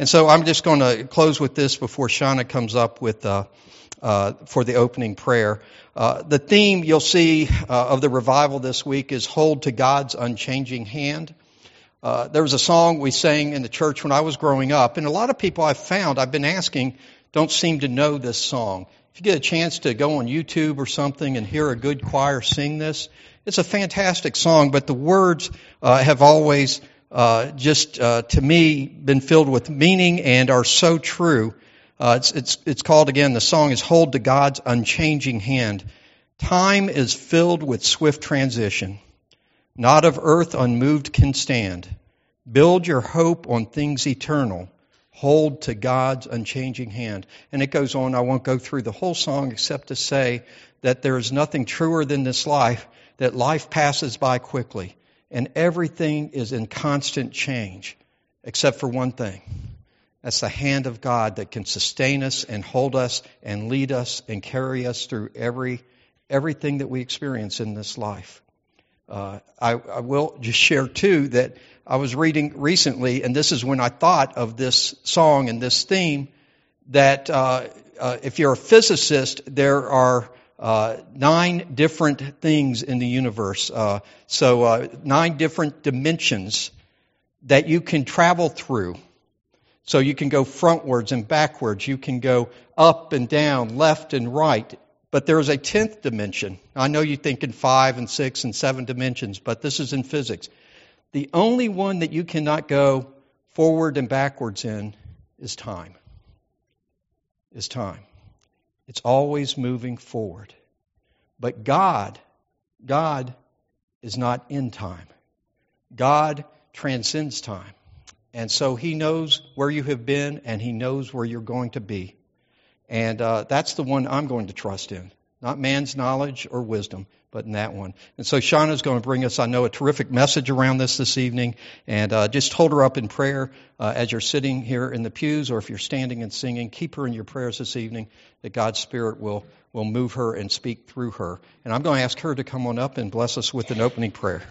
And so I'm just going to close with this before Shauna comes up with uh, uh, for the opening prayer. Uh, the theme you'll see uh, of the revival this week is "Hold to God's Unchanging Hand." Uh, there was a song we sang in the church when I was growing up, and a lot of people I've found I've been asking don't seem to know this song. If you get a chance to go on YouTube or something and hear a good choir sing this, it's a fantastic song, but the words uh, have always uh, just, uh, to me, been filled with meaning and are so true. Uh, it's, it's, it's called again, the song is Hold to God's Unchanging Hand. Time is filled with swift transition. Not of earth unmoved can stand. Build your hope on things eternal hold to God's unchanging hand. And it goes on. I won't go through the whole song except to say that there is nothing truer than this life, that life passes by quickly and everything is in constant change except for one thing. That's the hand of God that can sustain us and hold us and lead us and carry us through every everything that we experience in this life. Uh, I, I will just share too that I was reading recently, and this is when I thought of this song and this theme, that uh, uh, if you're a physicist, there are uh, nine different things in the universe. Uh, so, uh, nine different dimensions that you can travel through. So, you can go frontwards and backwards, you can go up and down, left and right. But there is a tenth dimension. I know you think in five and six and seven dimensions, but this is in physics. The only one that you cannot go forward and backwards in is time. Is time. It's always moving forward. But God, God is not in time. God transcends time. And so He knows where you have been and He knows where you're going to be. And uh, that's the one I'm going to trust in. Not man's knowledge or wisdom, but in that one. And so Shauna's going to bring us, I know, a terrific message around this this evening. And uh, just hold her up in prayer uh, as you're sitting here in the pews or if you're standing and singing. Keep her in your prayers this evening that God's Spirit will, will move her and speak through her. And I'm going to ask her to come on up and bless us with an opening prayer.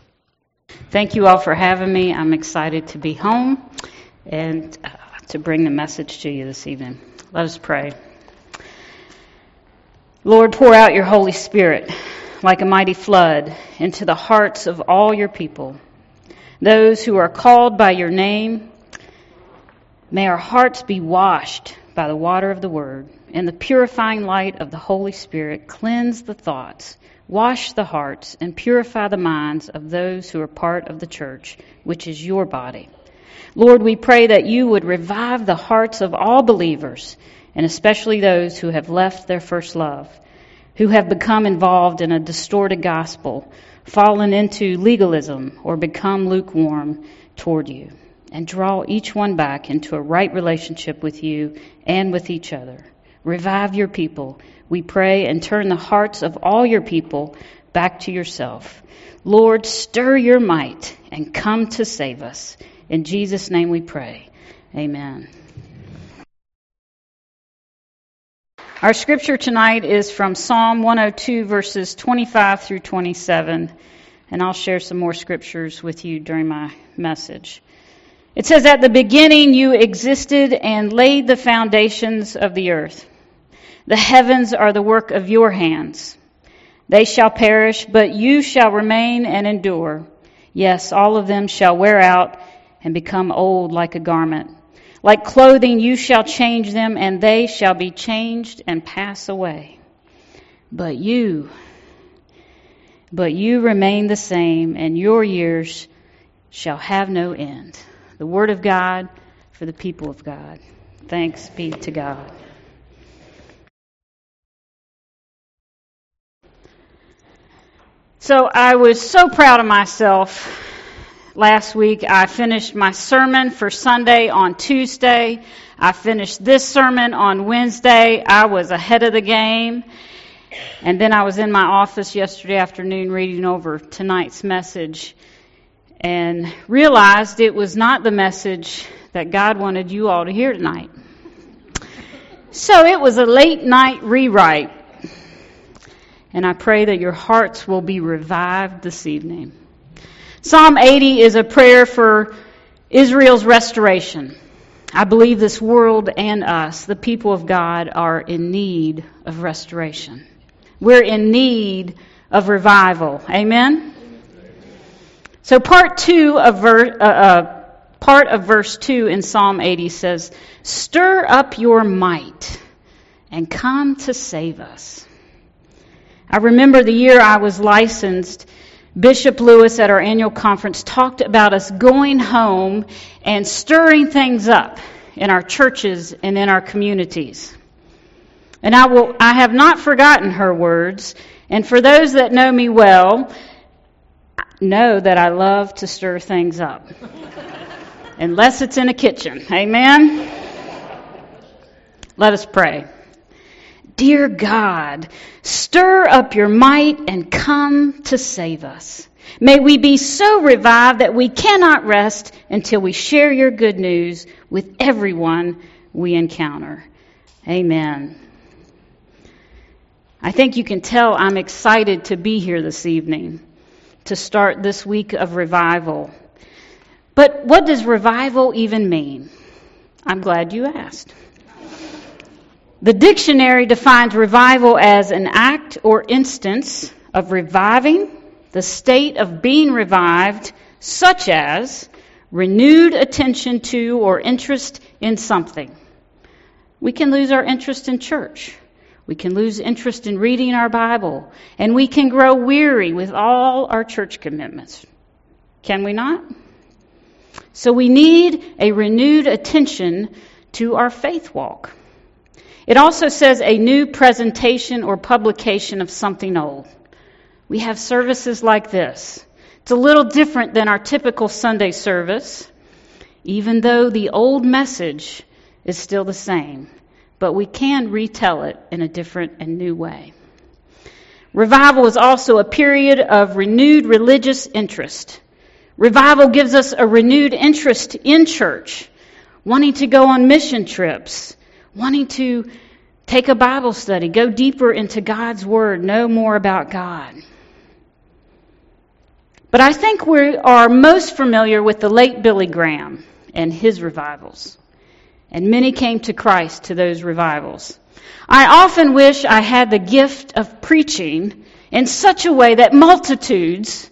Thank you all for having me. I'm excited to be home and uh, to bring the message to you this evening. Let us pray. Lord, pour out your Holy Spirit like a mighty flood into the hearts of all your people. Those who are called by your name, may our hearts be washed by the water of the Word, and the purifying light of the Holy Spirit cleanse the thoughts, wash the hearts, and purify the minds of those who are part of the church, which is your body. Lord, we pray that you would revive the hearts of all believers and especially those who have left their first love, who have become involved in a distorted gospel, fallen into legalism, or become lukewarm toward you. And draw each one back into a right relationship with you and with each other. Revive your people, we pray, and turn the hearts of all your people back to yourself. Lord, stir your might and come to save us. In Jesus' name we pray. Amen. Our scripture tonight is from Psalm 102, verses 25 through 27, and I'll share some more scriptures with you during my message. It says, At the beginning you existed and laid the foundations of the earth. The heavens are the work of your hands. They shall perish, but you shall remain and endure. Yes, all of them shall wear out and become old like a garment. Like clothing, you shall change them, and they shall be changed and pass away. But you, but you remain the same, and your years shall have no end. The Word of God for the people of God. Thanks be to God. So I was so proud of myself Last week I finished my sermon for Sunday on Tuesday. I finished this sermon on Wednesday. I was ahead of the game. And then I was in my office yesterday afternoon reading over tonight's message and realized it was not the message that God wanted you all to hear tonight. So it was a late night rewrite. And I pray that your hearts will be revived this evening. Psalm 80 is a prayer for Israel's restoration. I believe this world and us, the people of God, are in need of restoration. We're in need of revival. Amen? So, part two of ver- uh, uh, part of verse two in Psalm 80 says, "Stir up your might and come to save us." I remember the year I was licensed. Bishop Lewis at our annual conference talked about us going home and stirring things up in our churches and in our communities. And I will I have not forgotten her words, and for those that know me well, know that I love to stir things up. Unless it's in a kitchen. Amen. Let us pray. Dear God, stir up your might and come to save us. May we be so revived that we cannot rest until we share your good news with everyone we encounter. Amen. I think you can tell I'm excited to be here this evening to start this week of revival. But what does revival even mean? I'm glad you asked. The dictionary defines revival as an act or instance of reviving, the state of being revived, such as renewed attention to or interest in something. We can lose our interest in church. We can lose interest in reading our Bible, and we can grow weary with all our church commitments. Can we not? So we need a renewed attention to our faith walk. It also says a new presentation or publication of something old. We have services like this. It's a little different than our typical Sunday service, even though the old message is still the same but we can retell it in a different and new way. Revival is also a period of renewed religious interest. Revival gives us a renewed interest in church, wanting to go on mission trips, wanting to take a Bible study, go deeper into God's Word, know more about God. But I think we are most familiar with the late Billy Graham and his revivals and many came to Christ to those revivals. I often wish I had the gift of preaching in such a way that multitudes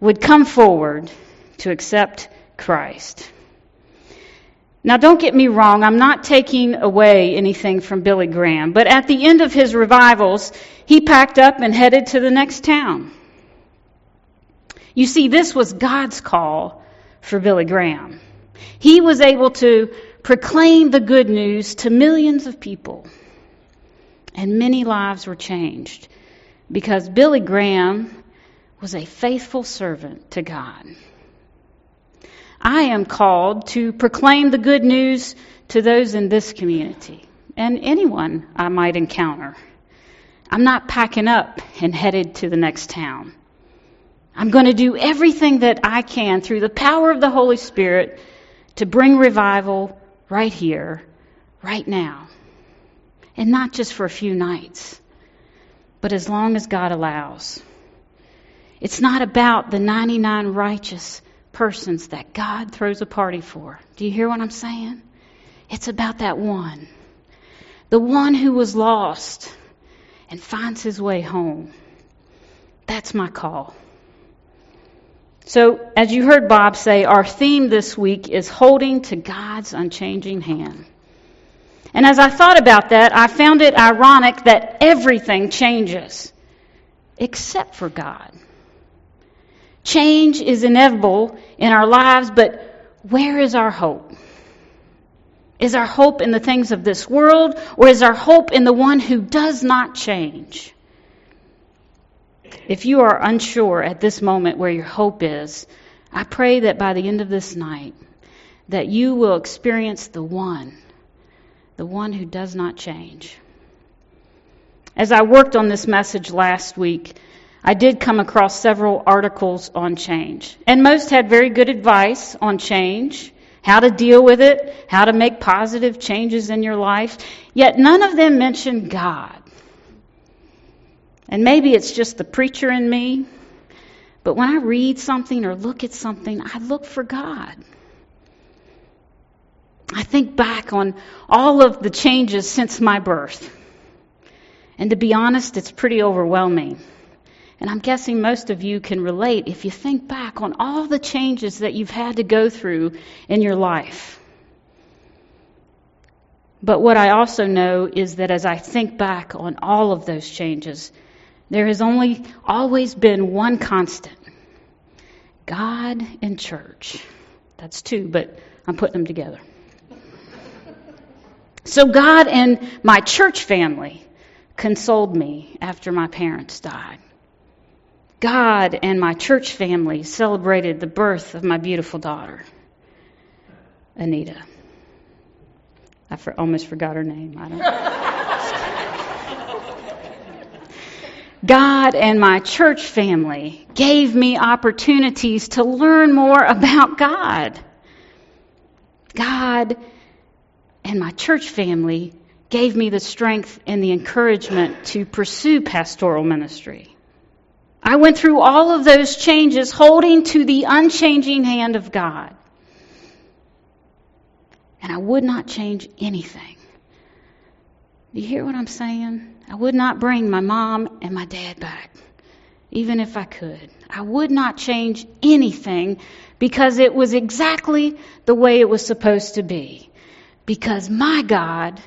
would come forward to accept Christ. Now, don't get me wrong, I'm not taking away anything from Billy Graham, but at the end of his revivals, he packed up and headed to the next town. You see, this was God's call for Billy Graham. He was able to proclaim the good news to millions of people. And many lives were changed because Billy Graham was a faithful servant to God. I am called to proclaim the good news to those in this community and anyone I might encounter. I'm not packing up and headed to the next town. I'm going to do everything that I can through the power of the Holy Spirit to bring revival right here, right now. And not just for a few nights, but as long as God allows. It's not about the 99 righteous persons that God throws a party for. Do you hear what I'm saying? It's about that one. The one who was lost and finds his way home. That's my call. So, as you heard Bob say, our theme this week is holding to God's unchanging hand. And as I thought about that, I found it ironic that everything changes except for God. Change is inevitable in our lives, but where is our hope? Is our hope in the things of this world, or is our hope in the one who does not change? If you are unsure at this moment where your hope is, I pray that by the end of this night, that you will experience the one, the one who does not change. As I worked on this message last week, I did come across several articles on change. And most had very good advice on change, how to deal with it, how to make positive changes in your life. Yet none of them mentioned God. And maybe it's just the preacher in me, but when I read something or look at something, I look for God. I think back on all of the changes since my birth. And to be honest, it's pretty overwhelming. And I'm guessing most of you can relate if you think back on all the changes that you've had to go through in your life. But what I also know is that as I think back on all of those changes, there has only always been one constant God and church. That's two, but I'm putting them together. So God and my church family consoled me after my parents died. God and my church family celebrated the birth of my beautiful daughter, Anita. I for, almost forgot her name. I don't. God and my church family gave me opportunities to learn more about God. God and my church family gave me the strength and the encouragement to pursue pastoral ministry. I went through all of those changes holding to the unchanging hand of God. And I would not change anything. Do you hear what I'm saying? I would not bring my mom and my dad back, even if I could. I would not change anything because it was exactly the way it was supposed to be because my God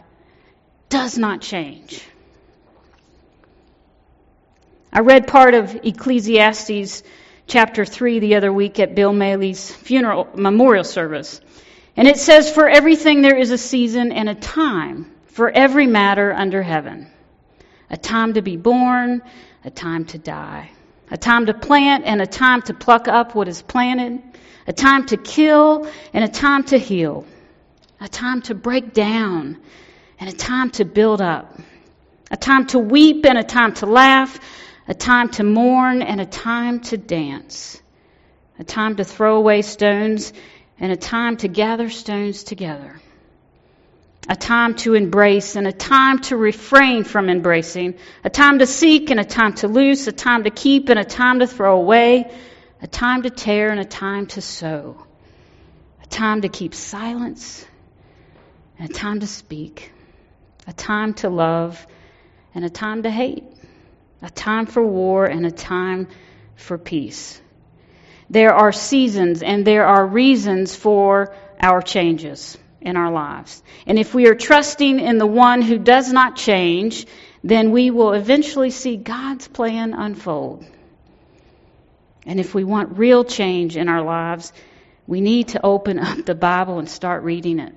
does not change. I read part of Ecclesiastes chapter 3 the other week at Bill Maley's funeral memorial service. And it says, For everything there is a season and a time for every matter under heaven. A time to be born, a time to die. A time to plant and a time to pluck up what is planted. A time to kill and a time to heal a time to break down, and a time to build up, a time to weep and a time to laugh, a time to mourn and a time to dance, a time to throw away stones and a time to gather stones together, a time to embrace and a time to refrain from embracing, a time to seek and a time to loose, a time to keep and a time to throw away, a time to tear and a time to sow, a time to keep silence and a time to speak, a time to love, and a time to hate, a time for war, and a time for peace. There are seasons and there are reasons for our changes in our lives. And if we are trusting in the one who does not change, then we will eventually see God's plan unfold. And if we want real change in our lives, we need to open up the Bible and start reading it.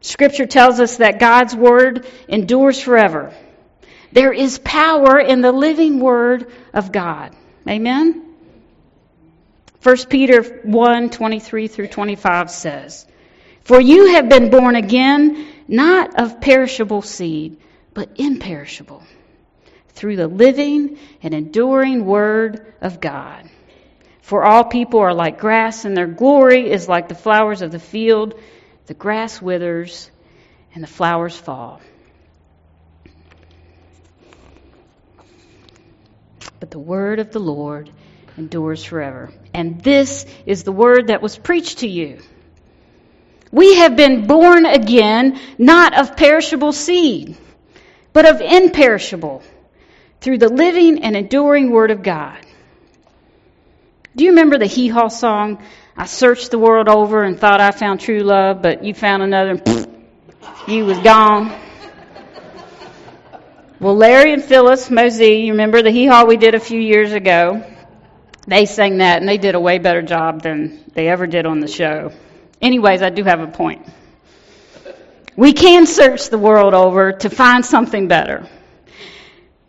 Scripture tells us that God's Word endures forever. There is power in the living Word of God. Amen? 1 Peter 1 23 through 25 says, For you have been born again, not of perishable seed, but imperishable, through the living and enduring Word of God. For all people are like grass, and their glory is like the flowers of the field the grass withers and the flowers fall. But the word of the Lord endures forever. And this is the word that was preached to you. We have been born again, not of perishable seed, but of imperishable, through the living and enduring word of God. Do you remember the hee haw song, I searched the world over and thought I found true love, but you found another and pfft, you was gone. Well, Larry and Phyllis Mosey, you remember the hee haw we did a few years ago? They sang that and they did a way better job than they ever did on the show. Anyways, I do have a point. We can search the world over to find something better.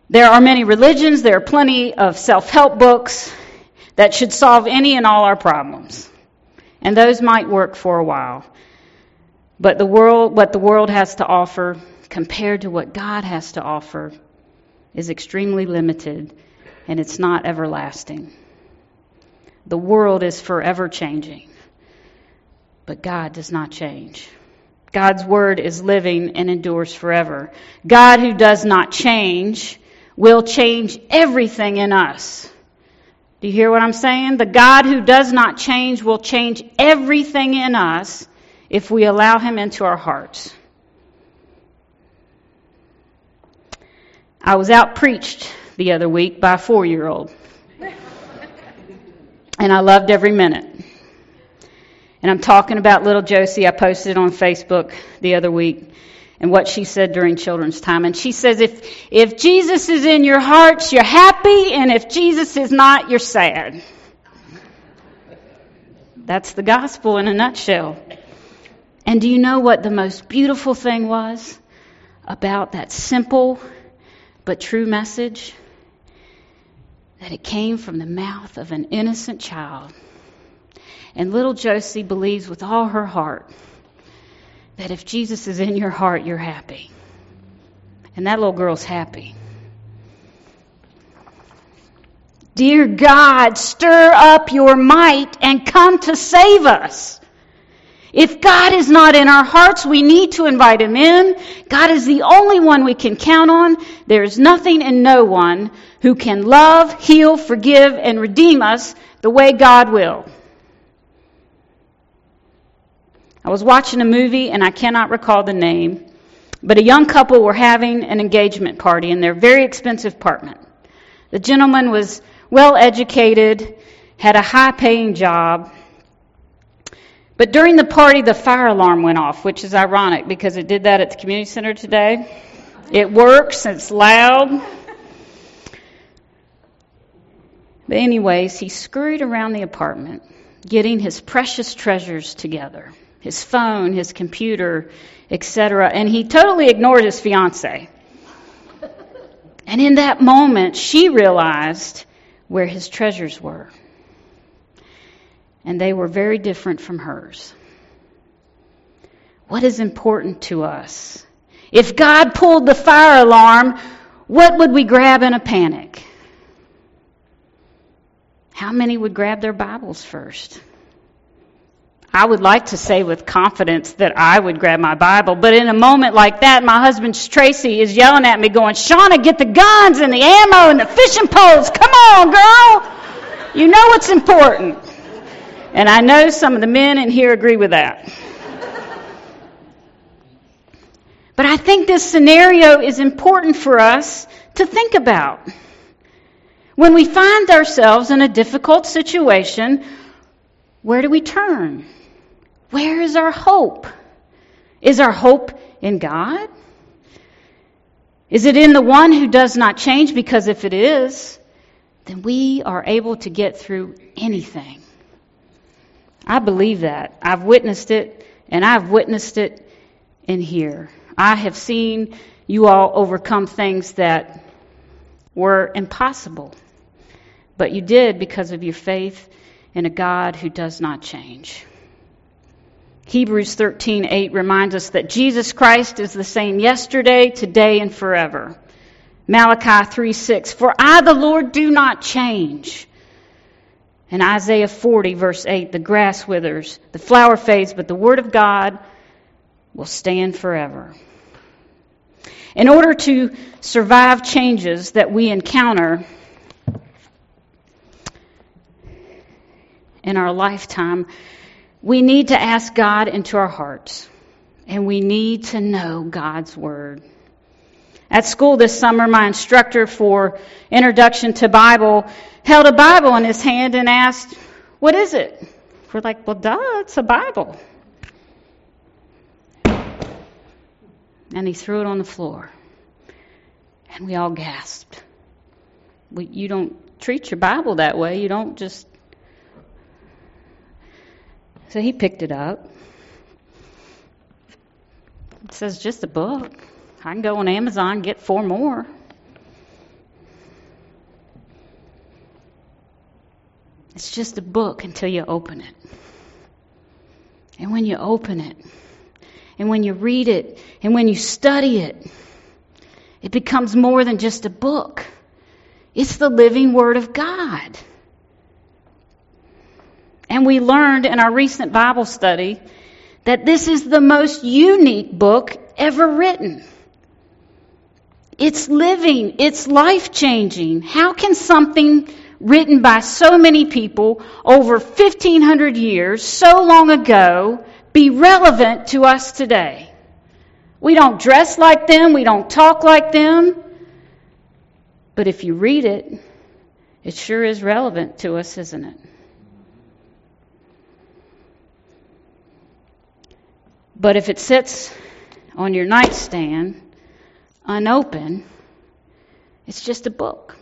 There are many religions, there are plenty of self help books that should solve any and all our problems. And those might work for a while. But the world, what the world has to offer compared to what God has to offer is extremely limited and it's not everlasting. The world is forever changing, but God does not change. God's word is living and endures forever. God, who does not change, will change everything in us do you hear what I'm saying? The God who does not change will change everything in us if we allow Him into our hearts. I was out preached the other week by a four year old. And I loved every minute. And I'm talking about little Josie. I posted on Facebook the other week and what she said during children's time. And she says, if, if Jesus is in your hearts, you're happy, and if Jesus is not, you're sad. That's the gospel in a nutshell. And do you know what the most beautiful thing was about that simple but true message? That it came from the mouth of an innocent child. And little Josie believes with all her heart that if Jesus is in your heart, you're happy. And that little girl's happy. Dear God, stir up your might and come to save us. If God is not in our hearts, we need to invite Him in. God is the only one we can count on. There is nothing and no one who can love, heal, forgive, and redeem us the way God will. I was watching a movie and I cannot recall the name, but a young couple were having an engagement party in their very expensive apartment. The gentleman was well educated, had a high paying job, but during the party, the fire alarm went off, which is ironic because it did that at the community center today. It works, it's loud. But, anyways, he scurried around the apartment, getting his precious treasures together his phone, his computer, etc. And he totally ignored his fiance. And in that moment, she realized where his treasures were. And they were very different from hers. What is important to us? If God pulled the fire alarm, what would we grab in a panic? How many would grab their Bibles first? I would like to say with confidence that I would grab my Bible, but in a moment like that, my husband Tracy is yelling at me, going, Shauna, get the guns and the ammo and the fishing poles. Come on, girl. You know what's important. And I know some of the men in here agree with that. But I think this scenario is important for us to think about. When we find ourselves in a difficult situation, where do we turn? Where is our hope? Is our hope in God? Is it in the one who does not change? Because if it is, then we are able to get through anything. I believe that. I've witnessed it, and I've witnessed it in here. I have seen you all overcome things that were impossible, but you did because of your faith in a God who does not change. Hebrews 13:8 reminds us that Jesus Christ is the same yesterday, today and forever. Malachi 3:6 For I the Lord do not change. And Isaiah 40 verse 8 the grass withers, the flower fades, but the word of God will stand forever. In order to survive changes that we encounter in our lifetime, we need to ask God into our hearts, and we need to know God's Word. At school this summer, my instructor for Introduction to Bible held a Bible in his hand and asked, What is it? We're like, Well, duh, it's a Bible. And he threw it on the floor. And we all gasped. You don't treat your Bible that way. You don't just so he picked it up. It says just a book. I can go on Amazon and get four more. It's just a book until you open it. And when you open it, and when you read it, and when you study it, it becomes more than just a book. It's the living Word of God. And we learned in our recent Bible study that this is the most unique book ever written. It's living, it's life changing. How can something written by so many people over 1500 years, so long ago, be relevant to us today. We don't dress like them, we don't talk like them, but if you read it, it sure is relevant to us, isn't it? But if it sits on your nightstand unopened, it's just a book.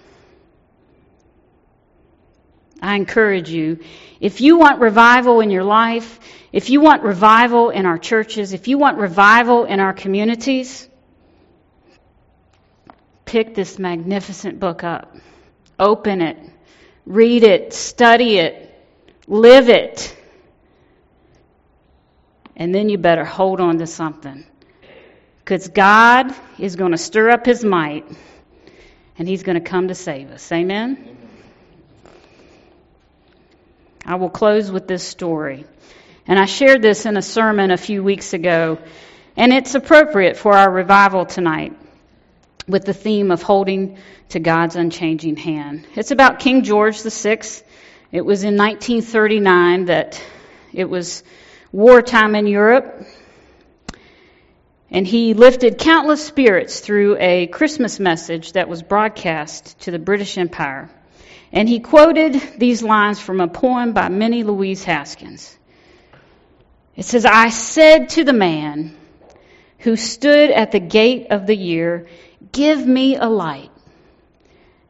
I encourage you, if you want revival in your life, if you want revival in our churches, if you want revival in our communities, pick this magnificent book up. Open it. Read it. Study it. Live it. And then you better hold on to something. Because God is going to stir up his might and he's going to come to save us. Amen? I will close with this story. And I shared this in a sermon a few weeks ago, and it's appropriate for our revival tonight with the theme of holding to God's unchanging hand. It's about King George VI. It was in 1939 that it was wartime in Europe. And he lifted countless spirits through a Christmas message that was broadcast to the British Empire. And he quoted these lines from a poem by Minnie Louise Haskins. It says, I said to the man who stood at the gate of the year, Give me a light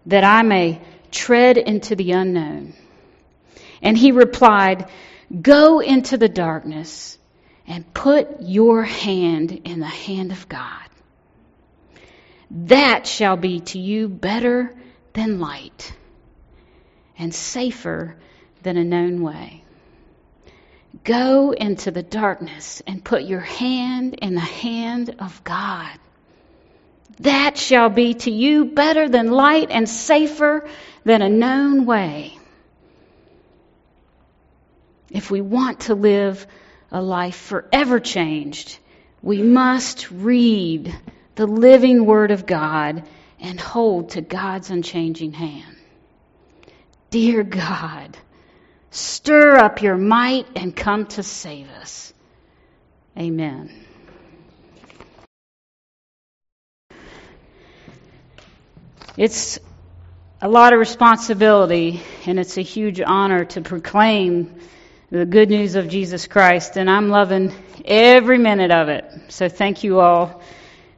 that I may tread into the unknown. And he replied, Go into the darkness and put your hand in the hand of God. That shall be to you better than light and safer than a known way. Go into the darkness and put your hand in the hand of God. That shall be to you better than light and safer than a known way. If we want to live a life forever changed, we must read the living Word of God and hold to God's unchanging hand. Dear God, stir up your might and come to save us. Amen. It's a lot of responsibility, and it's a huge honor to proclaim the good news of Jesus Christ, and I'm loving every minute of it. So thank you all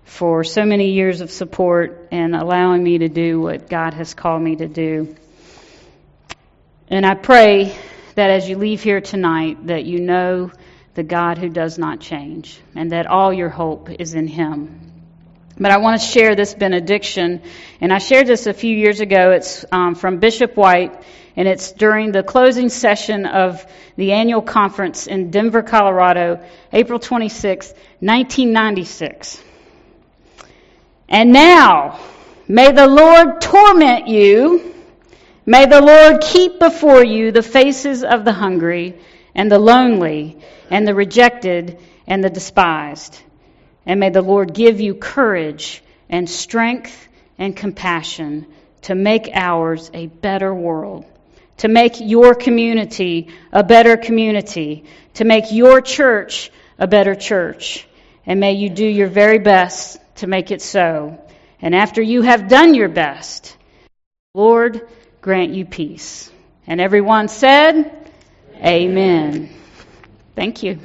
for so many years of support and allowing me to do what God has called me to do. And I pray that as you leave here tonight, that you know the God who does not change and that all your hope is in Him. But I want to share this benediction, and I shared this a few years ago. It's um, from Bishop White, and it's during the closing session of the annual conference in Denver, Colorado, April 26, 1996. And now, may the Lord torment you May the Lord keep before you the faces of the hungry and the lonely and the rejected and the despised. And may the Lord give you courage and strength and compassion to make ours a better world, to make your community a better community, to make your church a better church. And may you do your very best to make it so. And after you have done your best, Lord, grant you peace. And everyone said, Amen. Amen. Thank you.